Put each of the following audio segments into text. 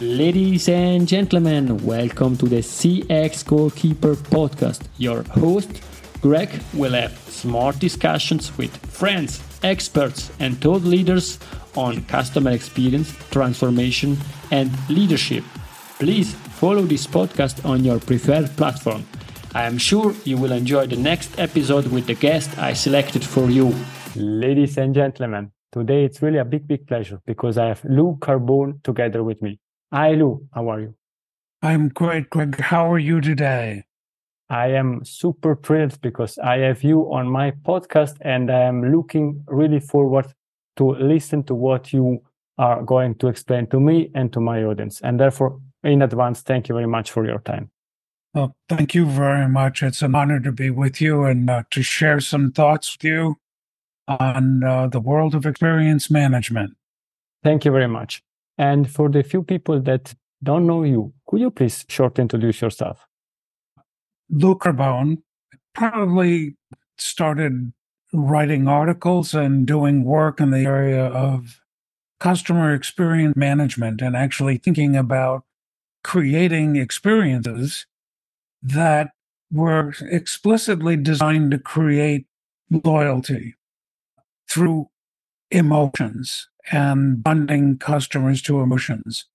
Ladies and gentlemen, welcome to the CX Goalkeeper podcast. Your host, Greg, will have smart discussions with friends, experts, and thought leaders on customer experience, transformation, and leadership. Please follow this podcast on your preferred platform. I am sure you will enjoy the next episode with the guest I selected for you. Ladies and gentlemen, today it's really a big, big pleasure because I have Lou Carbone together with me. Hi, Lou. How are you? I'm great, Greg. How are you today? I am super thrilled because I have you on my podcast and I am looking really forward to listen to what you are going to explain to me and to my audience. And therefore, in advance, thank you very much for your time. Well, thank you very much. It's an honor to be with you and uh, to share some thoughts with you on uh, the world of experience management. Thank you very much. And for the few people that don't know you, could you please short introduce yourself? Lou Carbone probably started writing articles and doing work in the area of customer experience management and actually thinking about creating experiences that were explicitly designed to create loyalty through emotions and bonding customers to emotions.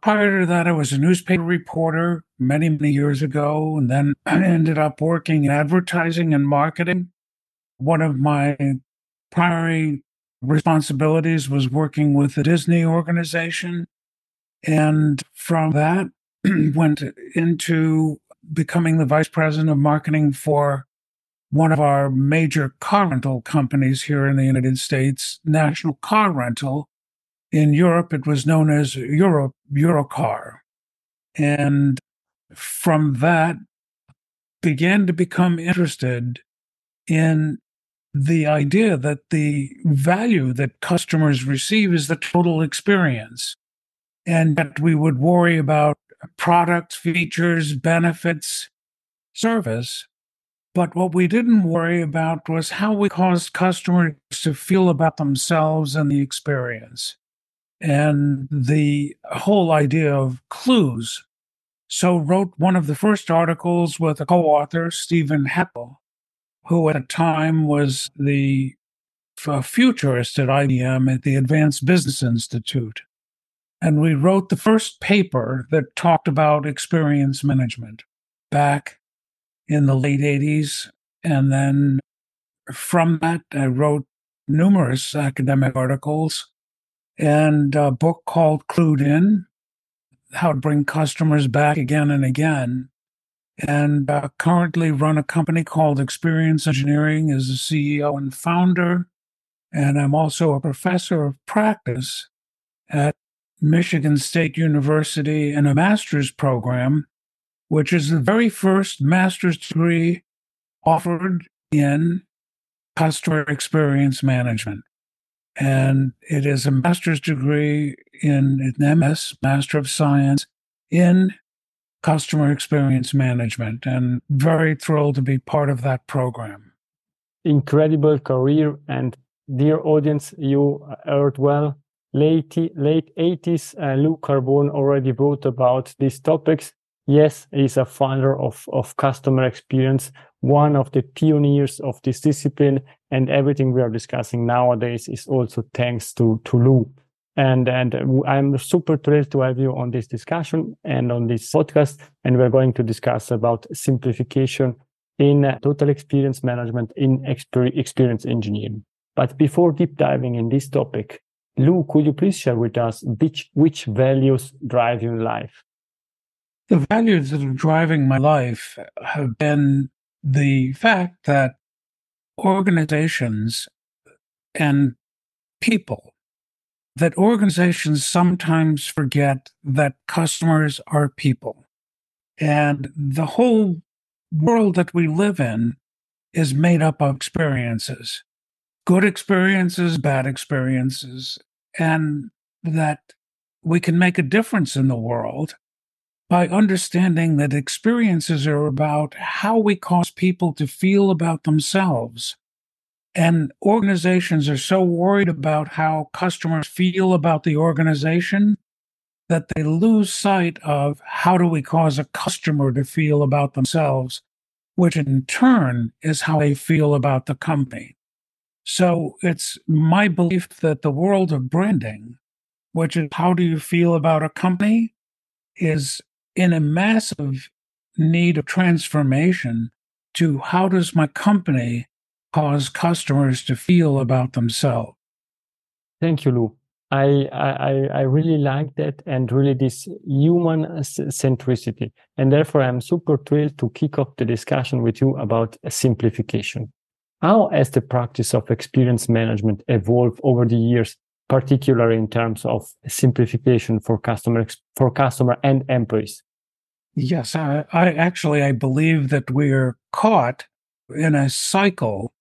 Prior to that, I was a newspaper reporter many, many years ago, and then I ended up working in advertising and marketing. One of my primary responsibilities was working with the Disney organization. And from that, went into becoming the vice president of marketing for one of our major car rental companies here in the United States, National Car Rental. In Europe, it was known as Europe, Europcar. And from that, began to become interested in the idea that the value that customers receive is the total experience. And that we would worry about products, features, benefits, service, but what we didn't worry about was how we caused customers to feel about themselves and the experience and the whole idea of clues. So wrote one of the first articles with a co-author, Stephen Haeckel, who at the time was the futurist at IBM at the Advanced Business Institute. And we wrote the first paper that talked about experience management back in the late 80s. And then from that, I wrote numerous academic articles and a book called Clued In How to Bring Customers Back Again and Again. And uh, currently run a company called Experience Engineering as a CEO and founder. And I'm also a professor of practice at Michigan State University in a master's program which is the very first master's degree offered in customer experience management. And it is a master's degree in an MS, Master of Science, in customer experience management. And very thrilled to be part of that program. Incredible career. And dear audience, you heard well. Late, late 80s, uh, Lou Carbone already wrote about these topics Yes, he's a founder of, of customer experience, one of the pioneers of this discipline. And everything we are discussing nowadays is also thanks to, to Lou. And, and I'm super thrilled to have you on this discussion and on this podcast. And we're going to discuss about simplification in total experience management in experience engineering. But before deep diving in this topic, Lou, could you please share with us which, which values drive you in life? The values that are driving my life have been the fact that organizations and people, that organizations sometimes forget that customers are people. And the whole world that we live in is made up of experiences good experiences, bad experiences, and that we can make a difference in the world by understanding that experiences are about how we cause people to feel about themselves. And organizations are so worried about how customers feel about the organization that they lose sight of how do we cause a customer to feel about themselves, which in turn is how they feel about the company. So it's my belief that the world of branding, which is how do you feel about a company, is in a massive need of transformation to how does my company cause customers to feel about themselves. Thank you, Lou. I, I, I really like that and really this human centricity. And therefore, I'm super thrilled to kick off the discussion with you about simplification. How has the practice of experience management evolved over the years, particularly in terms of simplification for customer, for customer and employees? Yes, I, I actually, I believe that we're caught in a cycle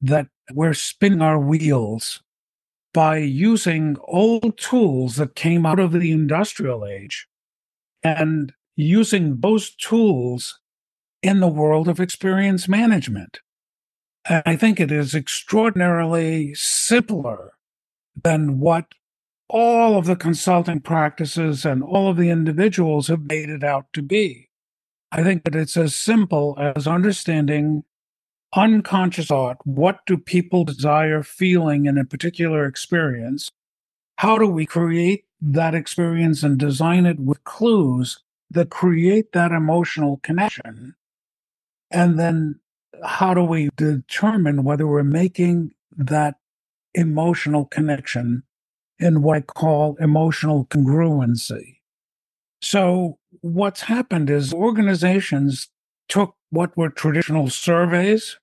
that we're spinning our wheels by using old tools that came out of the industrial age and using those tools in the world of experience management. I think it is extraordinarily simpler than what all of the consulting practices and all of the individuals have made it out to be. I think that it's as simple as understanding unconscious thought. What do people desire feeling in a particular experience? How do we create that experience and design it with clues that create that emotional connection? And then how do we determine whether we're making that emotional connection in what I call emotional congruency? So, what's happened is organizations took what were traditional surveys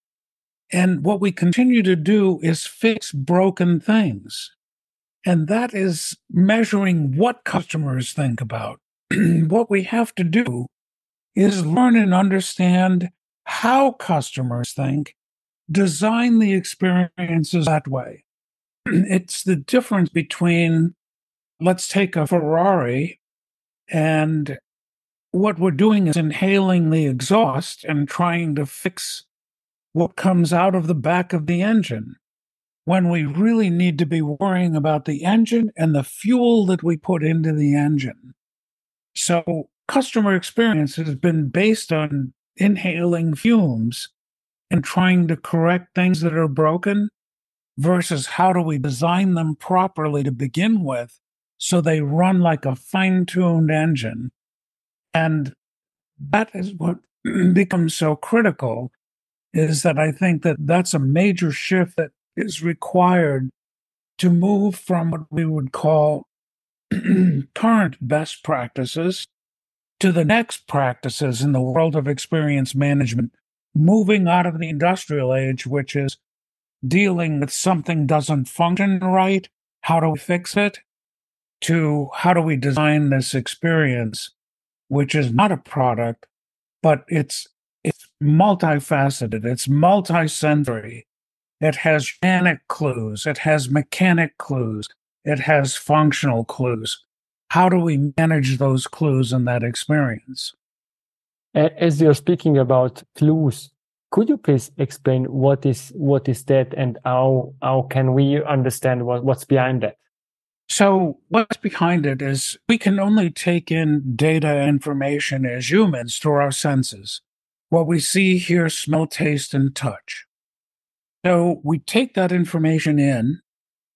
and what we continue to do is fix broken things. And that is measuring what customers think about. what we have to do is learn and understand how customers think, design the experiences that way. it's the difference between, let's take a Ferrari, and what we're doing is inhaling the exhaust and trying to fix what comes out of the back of the engine when we really need to be worrying about the engine and the fuel that we put into the engine. So, customer experience has been based on inhaling fumes and trying to correct things that are broken versus how do we design them properly to begin with so they run like a fine tuned engine. And that is what becomes so critical is that I think that that's a major shift that is required to move from what we would call current best practices to the next practices in the world of experience management, moving out of the industrial age, which is dealing with something doesn't function right, how do we fix it, to how do we design this experience, which is not a product, but it's it's multifaceted, it's multisensory. It has mechanic clues, it has mechanic clues, it has functional clues. How do we manage those clues in that experience? As you're speaking about clues, could you please explain what is what is that and how how can we understand what, what's behind that? So what's behind it is we can only take in data information as humans through our senses what we see, hear, smell, taste, and touch. So we take that information in,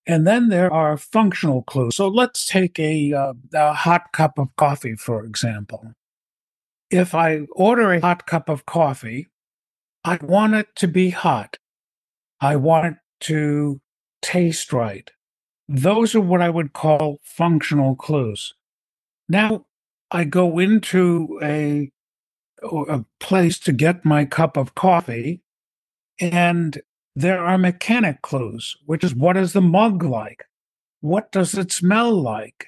and then there are functional clues. So let's take a, uh, a hot cup of coffee, for example. If I order a hot cup of coffee, I want it to be hot. I want it to taste right. Those are what I would call functional clues. Now, I go into a a place to get my cup of coffee. And there are mechanic clues, which is what is the mug like? What does it smell like?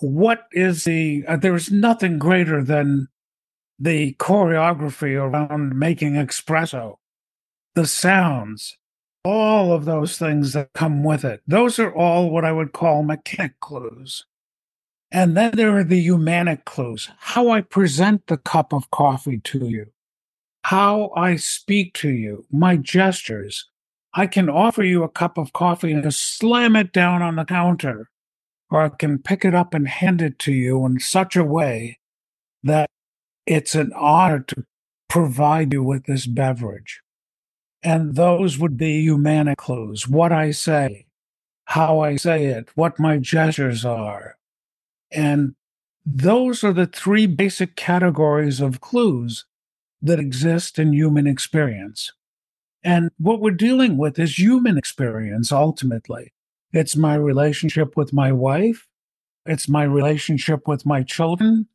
What is the, uh, there's nothing greater than the choreography around making espresso, the sounds, all of those things that come with it. Those are all what I would call mechanic clues. And then there are the humanic clues how I present the cup of coffee to you, how I speak to you, my gestures. I can offer you a cup of coffee and just slam it down on the counter. or I can pick it up and hand it to you in such a way that it's an honor to provide you with this beverage. And those would be humanic clues what I say, how I say it, what my gestures are. And those are the three basic categories of clues that exist in human experience. And what we're dealing with is human experience ultimately. It's my relationship with my wife. It's my relationship with my children.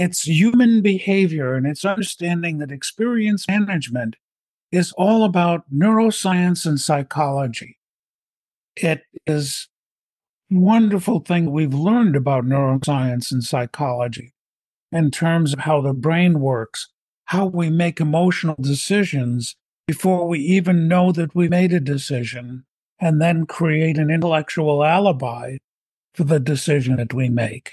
It's human behavior and it's understanding that experience management is all about neuroscience and psychology. It is wonderful thing we've learned about neuroscience and psychology in terms of how the brain works, how we make emotional decisions before we even know that we made a decision, and then create an intellectual alibi for the decision that we make.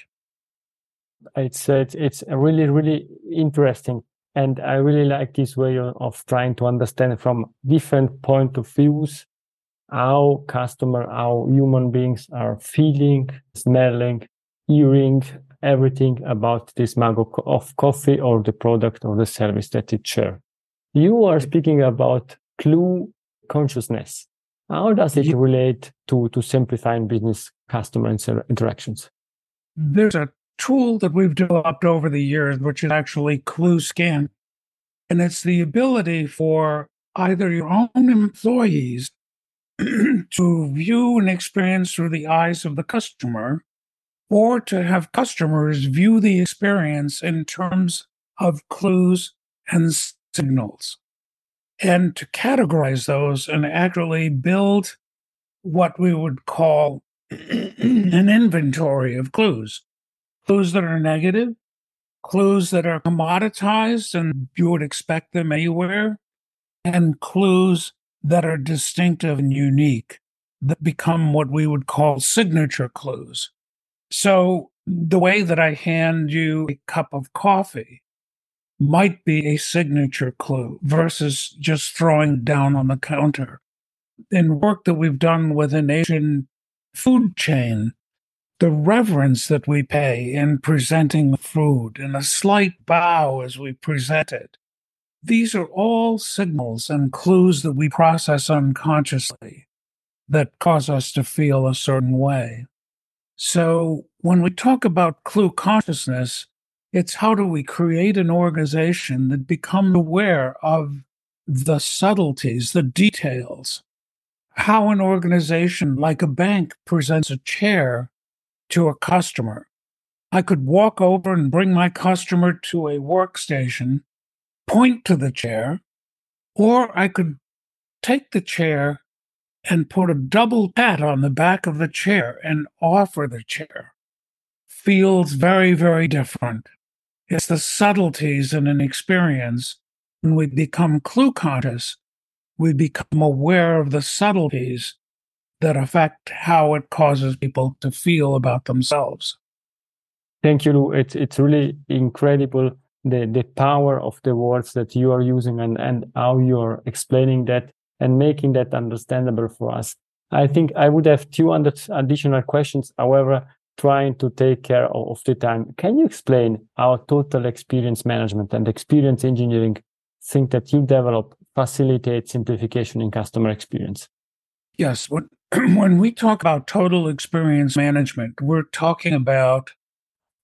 Uh, it's it's, it's really really interesting, and I really like this way of trying to understand from different point of views how customer, how human beings are feeling, smelling, hearing everything about this mug of coffee or the product or the service that it shares. You are speaking about clue consciousness. How does it relate to, to simplifying business customer inter- interactions? There's a tool that we've developed over the years, which is actually Clue Scan. And it's the ability for either your own employees to view an experience through the eyes of the customer or to have customers view the experience in terms of clues and signals and to categorize those and actually build what we would call an inventory of clues clues that are negative clues that are commoditized and you would expect them anywhere and clues that are distinctive and unique that become what we would call signature clues. So the way that I hand you a cup of coffee might be a signature clue versus just throwing down on the counter. In work that we've done with an Asian food chain, the reverence that we pay in presenting the food and a slight bow as we present it these are all signals and clues that we process unconsciously that cause us to feel a certain way. So when we talk about clue consciousness, it's how do we create an organization that becomes aware of the subtleties, the details, how an organization like a bank presents a chair to a customer. I could walk over and bring my customer to a workstation point to the chair, or I could take the chair and put a double pat on the back of the chair and offer the chair. Feels very, very different. It's the subtleties in an experience. When we become clue conscious, we become aware of the subtleties that affect how it causes people to feel about themselves. Thank you, Lou. It's, it's really incredible the the power of the words that you are using and and how you're explaining that and making that understandable for us. I think I would have two additional questions. However, trying to take care of the time. Can you explain how total experience management and experience engineering think that you develop facilitate simplification in customer experience? Yes. When, when we talk about total experience management, we're talking about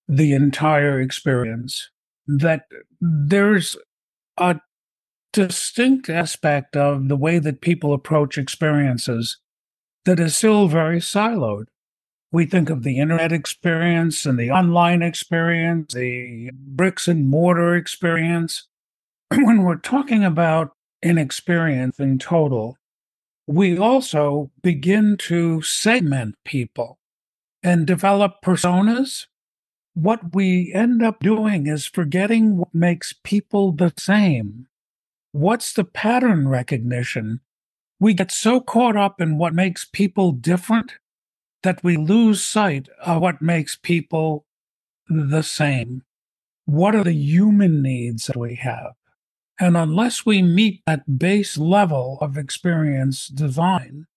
the entire experience that there's a distinct aspect of the way that people approach experiences that is still very siloed. We think of the internet experience and the online experience, the bricks and mortar experience. When we're talking about an experience in total, we also begin to segment people and develop personas what we end up doing is forgetting what makes people the same. What's the pattern recognition? We get so caught up in what makes people different that we lose sight of what makes people the same. What are the human needs that we have? And unless we meet that base level of experience design,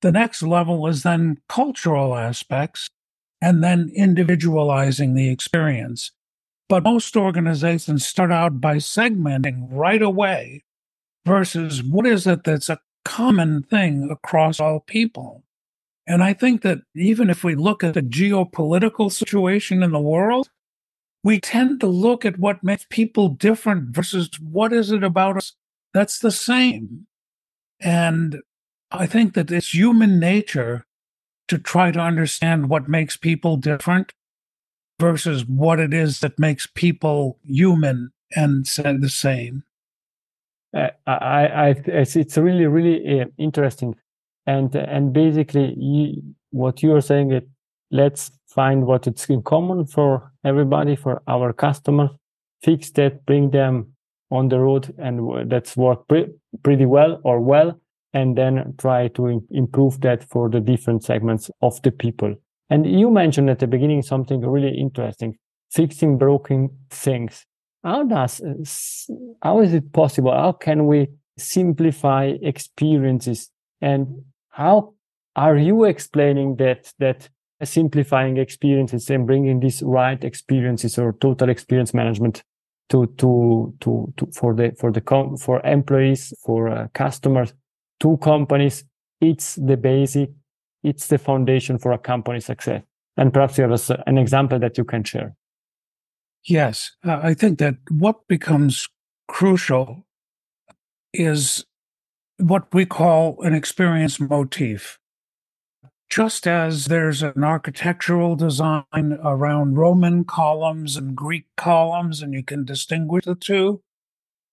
the next level is then cultural aspects and then individualizing the experience. But most organizations start out by segmenting right away versus what is it that's a common thing across all people. And I think that even if we look at the geopolitical situation in the world, we tend to look at what makes people different versus what is it about us that's the same. And I think that it's human nature to try to understand what makes people different versus what it is that makes people human and the same. Uh, I, I, it's really, really uh, interesting, and and basically, you, what you are saying that let's find what it's in common for everybody, for our customers, fix that, bring them on the road, and that's worked pre- pretty well or well, and then try to improve that for the different segments of the people. And you mentioned at the beginning something really interesting, fixing broken things. How does, uh, how is it possible? How can we simplify experiences? And how are you explaining that, that simplifying experiences and bringing these right experiences or total experience management to, to, to, to for the, for the, for employees, for uh, customers to companies, it's the basic, it's the foundation for a company success. And perhaps you have a, an example that you can share. Yes, uh, I think that what becomes crucial is what we call an experience motif. Just as there's an architectural design around Roman columns and Greek columns, and you can distinguish the two,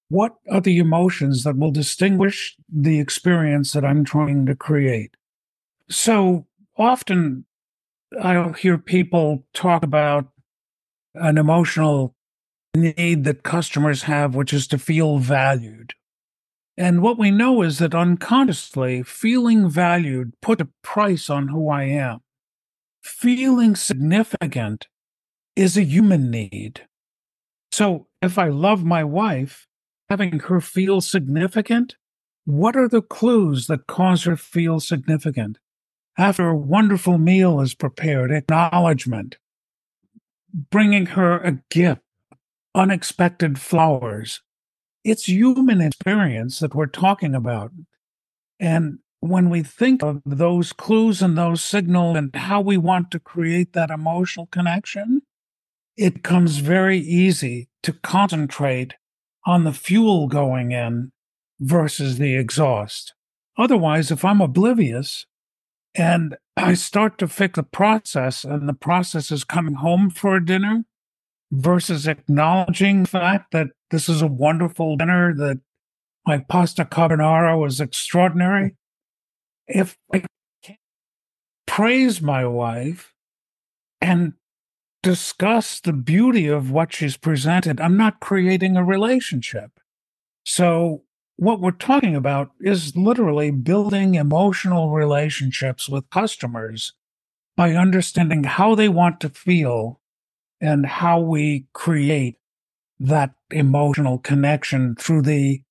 what are the emotions that will distinguish the experience that I'm trying to create? So often I'll hear people talk about an emotional need that customers have, which is to feel valued. And what we know is that unconsciously, feeling valued put a price on who I am. Feeling significant is a human need. So if I love my wife, having her feel significant? What are the clues that cause her feel significant? After a wonderful meal is prepared, acknowledgement, bringing her a gift, unexpected flowers. It's human experience that we're talking about. And when we think of those clues and those signals and how we want to create that emotional connection, it comes very easy to concentrate on the fuel going in versus the exhaust. Otherwise, if I'm oblivious and I start to fix the process and the process is coming home for dinner versus acknowledging the fact that this is a wonderful dinner, that my pasta carbonara was extraordinary. If I can't praise my wife and discuss the beauty of what she's presented, I'm not creating a relationship. So, what we're talking about is literally building emotional relationships with customers by understanding how they want to feel and how we create that emotional connection through the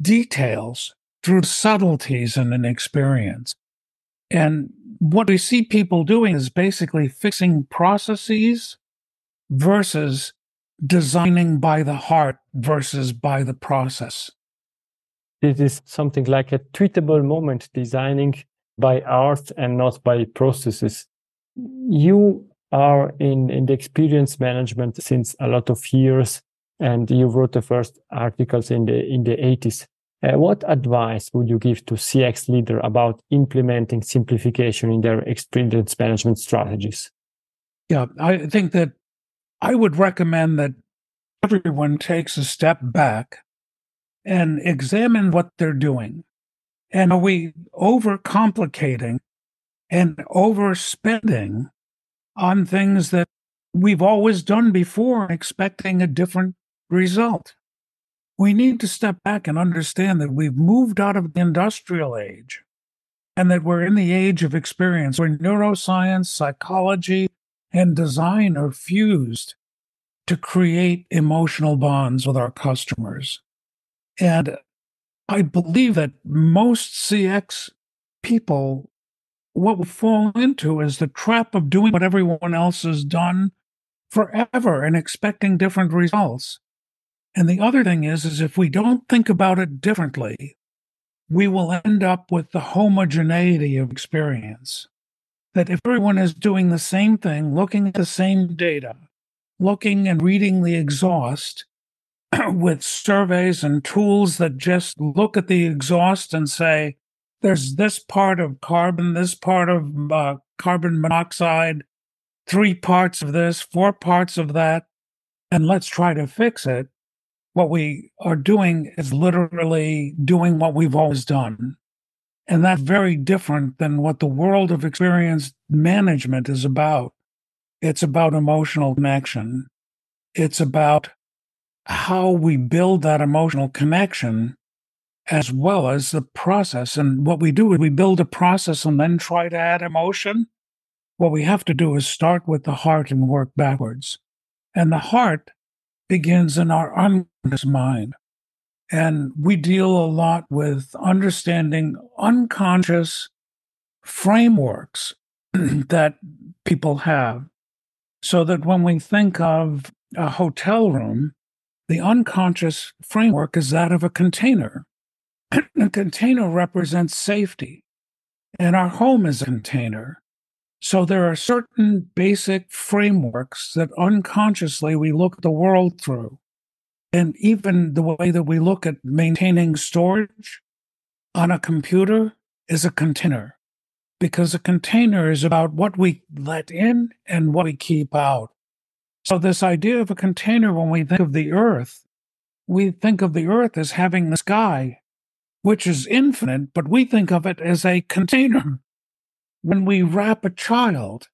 details, through subtleties in an experience. And what we see people doing is basically fixing processes versus designing by the heart versus by the process. It is something like a tweetable moment, designing by art and not by processes. You are in, in the experience management since a lot of years, and you wrote the first articles in the in the 80s. Uh, what advice would you give to CX leader about implementing simplification in their experience management strategies? Yeah, I think that I would recommend that everyone takes a step back and examine what they're doing. And are we overcomplicating and overspending on things that we've always done before, expecting a different result? we need to step back and understand that we've moved out of the industrial age and that we're in the age of experience where neuroscience, psychology, and design are fused to create emotional bonds with our customers. And I believe that most CX people what we fall into is the trap of doing what everyone else has done forever and expecting different results. And the other thing is, is if we don't think about it differently, we will end up with the homogeneity of experience. That if everyone is doing the same thing, looking at the same data, looking and reading the exhaust with surveys and tools that just look at the exhaust and say, there's this part of carbon, this part of uh, carbon monoxide, three parts of this, four parts of that, and let's try to fix it. What we are doing is literally doing what we've always done. And that's very different than what the world of experience management is about. It's about emotional connection. It's about how we build that emotional connection as well as the process. And what we do is we build a process and then try to add emotion. What we have to do is start with the heart and work backwards. And the heart begins in our unconscious mind. And we deal a lot with understanding unconscious frameworks that people have. So that when we think of a hotel room, the unconscious framework is that of a container. a container represents safety, and our home is a container. So there are certain basic frameworks that unconsciously we look the world through. And even the way that we look at maintaining storage on a computer is a container, because a container is about what we let in and what we keep out. So, this idea of a container, when we think of the earth, we think of the earth as having the sky which is infinite, but we think of it as a container. When we wrap a child,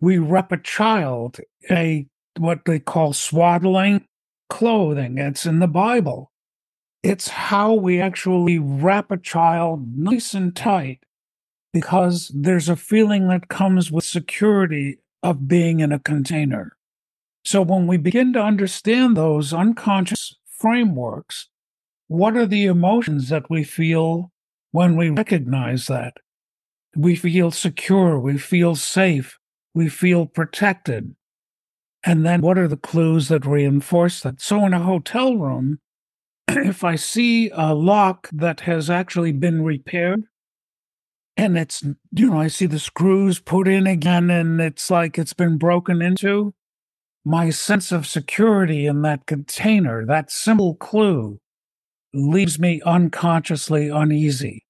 we wrap a child a what they call swaddling clothing. It's in the Bible. It's how we actually wrap a child nice and tight because there's a feeling that comes with security of being in a container. So when we begin to understand those unconscious frameworks, what are the emotions that we feel when we recognize that? We feel secure, we feel safe, we feel protected. And then what are the clues that reinforce that? So in a hotel room, if I see a lock that has actually been repaired, and it's, you know, I see the screws put in again and it's like it's been broken into, my sense of security in that container, that simple clue, leaves me unconsciously uneasy.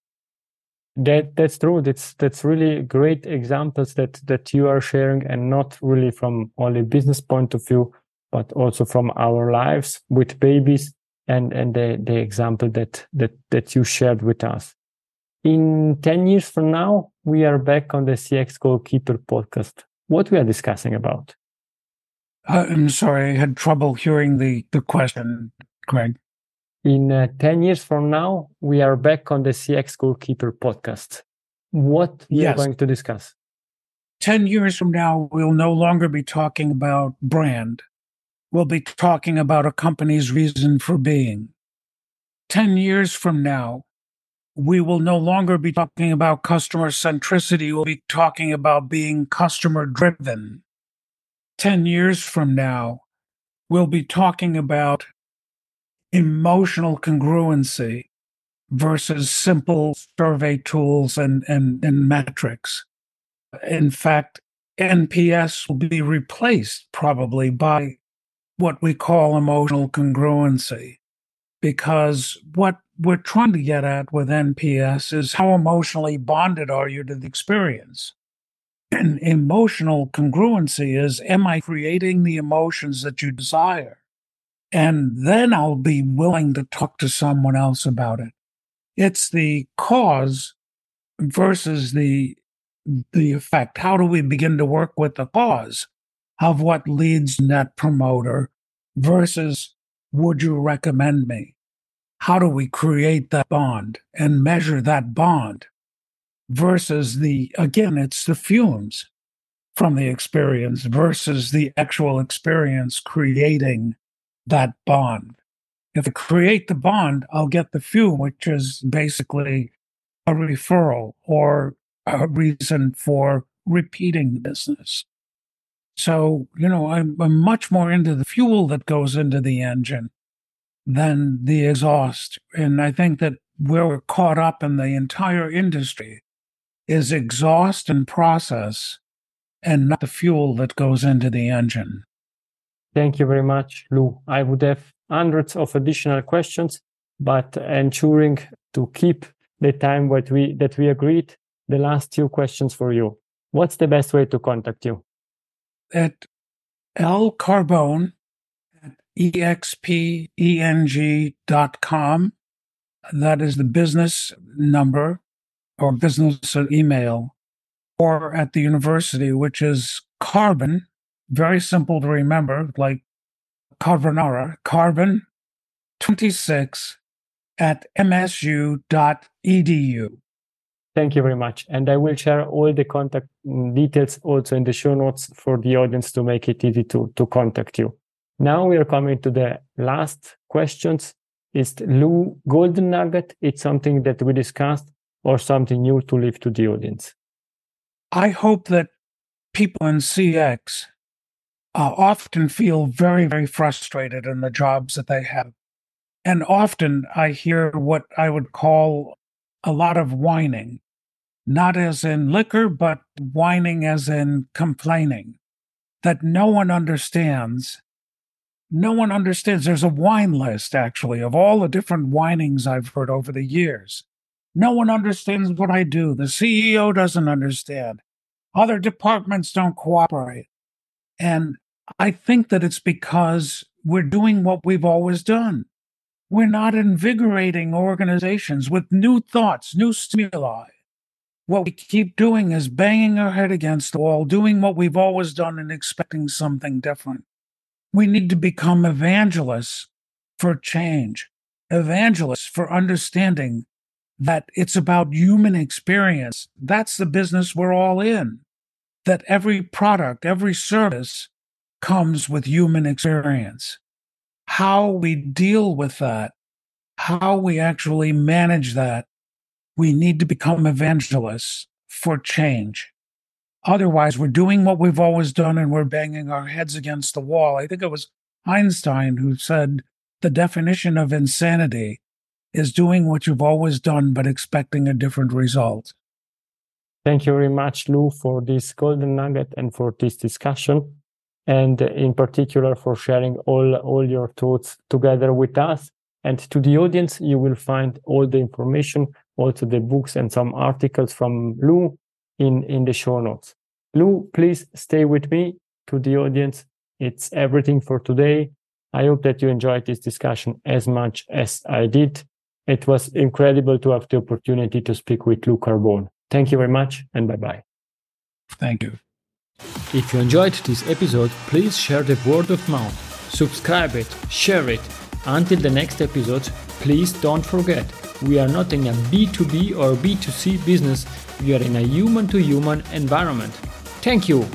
That that's true. That's that's really great examples that that you are sharing, and not really from only business point of view, but also from our lives with babies, and and the the example that that that you shared with us. In ten years from now, we are back on the CX Goalkeeper podcast. What we are discussing about? Uh, I'm sorry, I had trouble hearing the the question, Greg in uh, 10 years from now, we are back on the CX Goalkeeper podcast. What we yes. are going to discuss? 10 years from now, we'll no longer be talking about brand. We'll be talking about a company's reason for being. 10 years from now, we will no longer be talking about customer centricity. We'll be talking about being customer driven. 10 years from now, we'll be talking about emotional congruency versus simple survey tools and, and, and metrics. In fact, NPS will be replaced probably by what we call emotional congruency. Because what we're trying to get at with NPS is how emotionally bonded are you to the experience? And emotional congruency is Am I creating the emotions that you desire? And then I'll be willing to talk to someone else about it. It's the cause versus the the effect. How do we begin to work with the cause of what leads net promoter versus would you recommend me? How do we create that bond and measure that bond versus the again it's the fumes from the experience versus the actual experience creating that bond. If I create the bond, I'll get the fume, which is basically a referral or a reason for repeating the business. So, you know, I'm, I'm much more into the fuel that goes into the engine than the exhaust. And I think that where we're caught up in the entire industry is exhaust and process and not the fuel that goes into the engine. Thank you very much, Lou. I would have hundreds of additional questions, but ensuring to keep the time that we that we agreed, the last two questions for you. What's the best way to contact you? At L Carbone at expeng.com. That is the business number or business email, or at the university, which is carbon, very simple to remember, like carbonara, carbon 26 at msu.edu. Thank you very much. And I will share all the contact details also in the show notes for the audience to make it easy to, to contact you. Now we are coming to the last questions. Is Lou Golden Nugget? It's something that we discussed or something new to leave to the audience? I hope that people in CX uh, often feel very, very frustrated in the jobs that they have. And often I hear what I would call a lot of whining, not as in liquor, but whining as in complaining that no one understands. No one understands. There's a wine list, actually, of all the different whinings I've heard over the years. No one understands what I do. The CEO doesn't understand. Other departments don't cooperate. And I think that it's because we're doing what we've always done. We're not invigorating organizations with new thoughts, new stimuli. What we keep doing is banging our head against the wall, doing what we've always done and expecting something different. We need to become evangelists for change, evangelists for understanding that it's about human experience. That's the business we're all in. That every product, every service comes with human experience. How we deal with that, how we actually manage that, we need to become evangelists for change. Otherwise, we're doing what we've always done and we're banging our heads against the wall. I think it was Einstein who said the definition of insanity is doing what you've always done but expecting a different result. Thank you very much, Lou, for this golden nugget and for this discussion and in particular for sharing all, all your thoughts together with us. And to the audience, you will find all the information, also the books and some articles from Lou in, in the show notes. Lou, please stay with me to the audience. It's everything for today. I hope that you enjoyed this discussion as much as I did. It was incredible to have the opportunity to speak with Lou Carbone. Thank you very much and bye bye. Thank you. If you enjoyed this episode, please share the word of mouth, subscribe it, share it. Until the next episode, please don't forget we are not in a B2B or B2C business, we are in a human to human environment. Thank you.